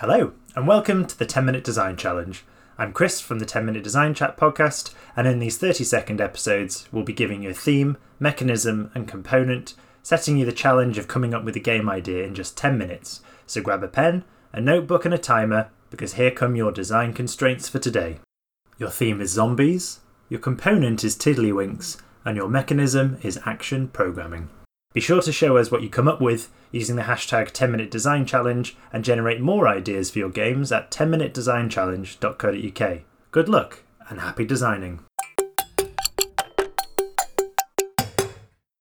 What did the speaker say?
Hello, and welcome to the 10 Minute Design Challenge. I'm Chris from the 10 Minute Design Chat podcast, and in these 30 second episodes, we'll be giving you a theme, mechanism, and component, setting you the challenge of coming up with a game idea in just 10 minutes. So grab a pen, a notebook, and a timer, because here come your design constraints for today. Your theme is zombies, your component is Tiddlywinks, and your mechanism is action programming. Be sure to show us what you come up with using the hashtag 10 Minute Design Challenge and generate more ideas for your games at 10minutedesignchallenge.co.uk. Good luck and happy designing!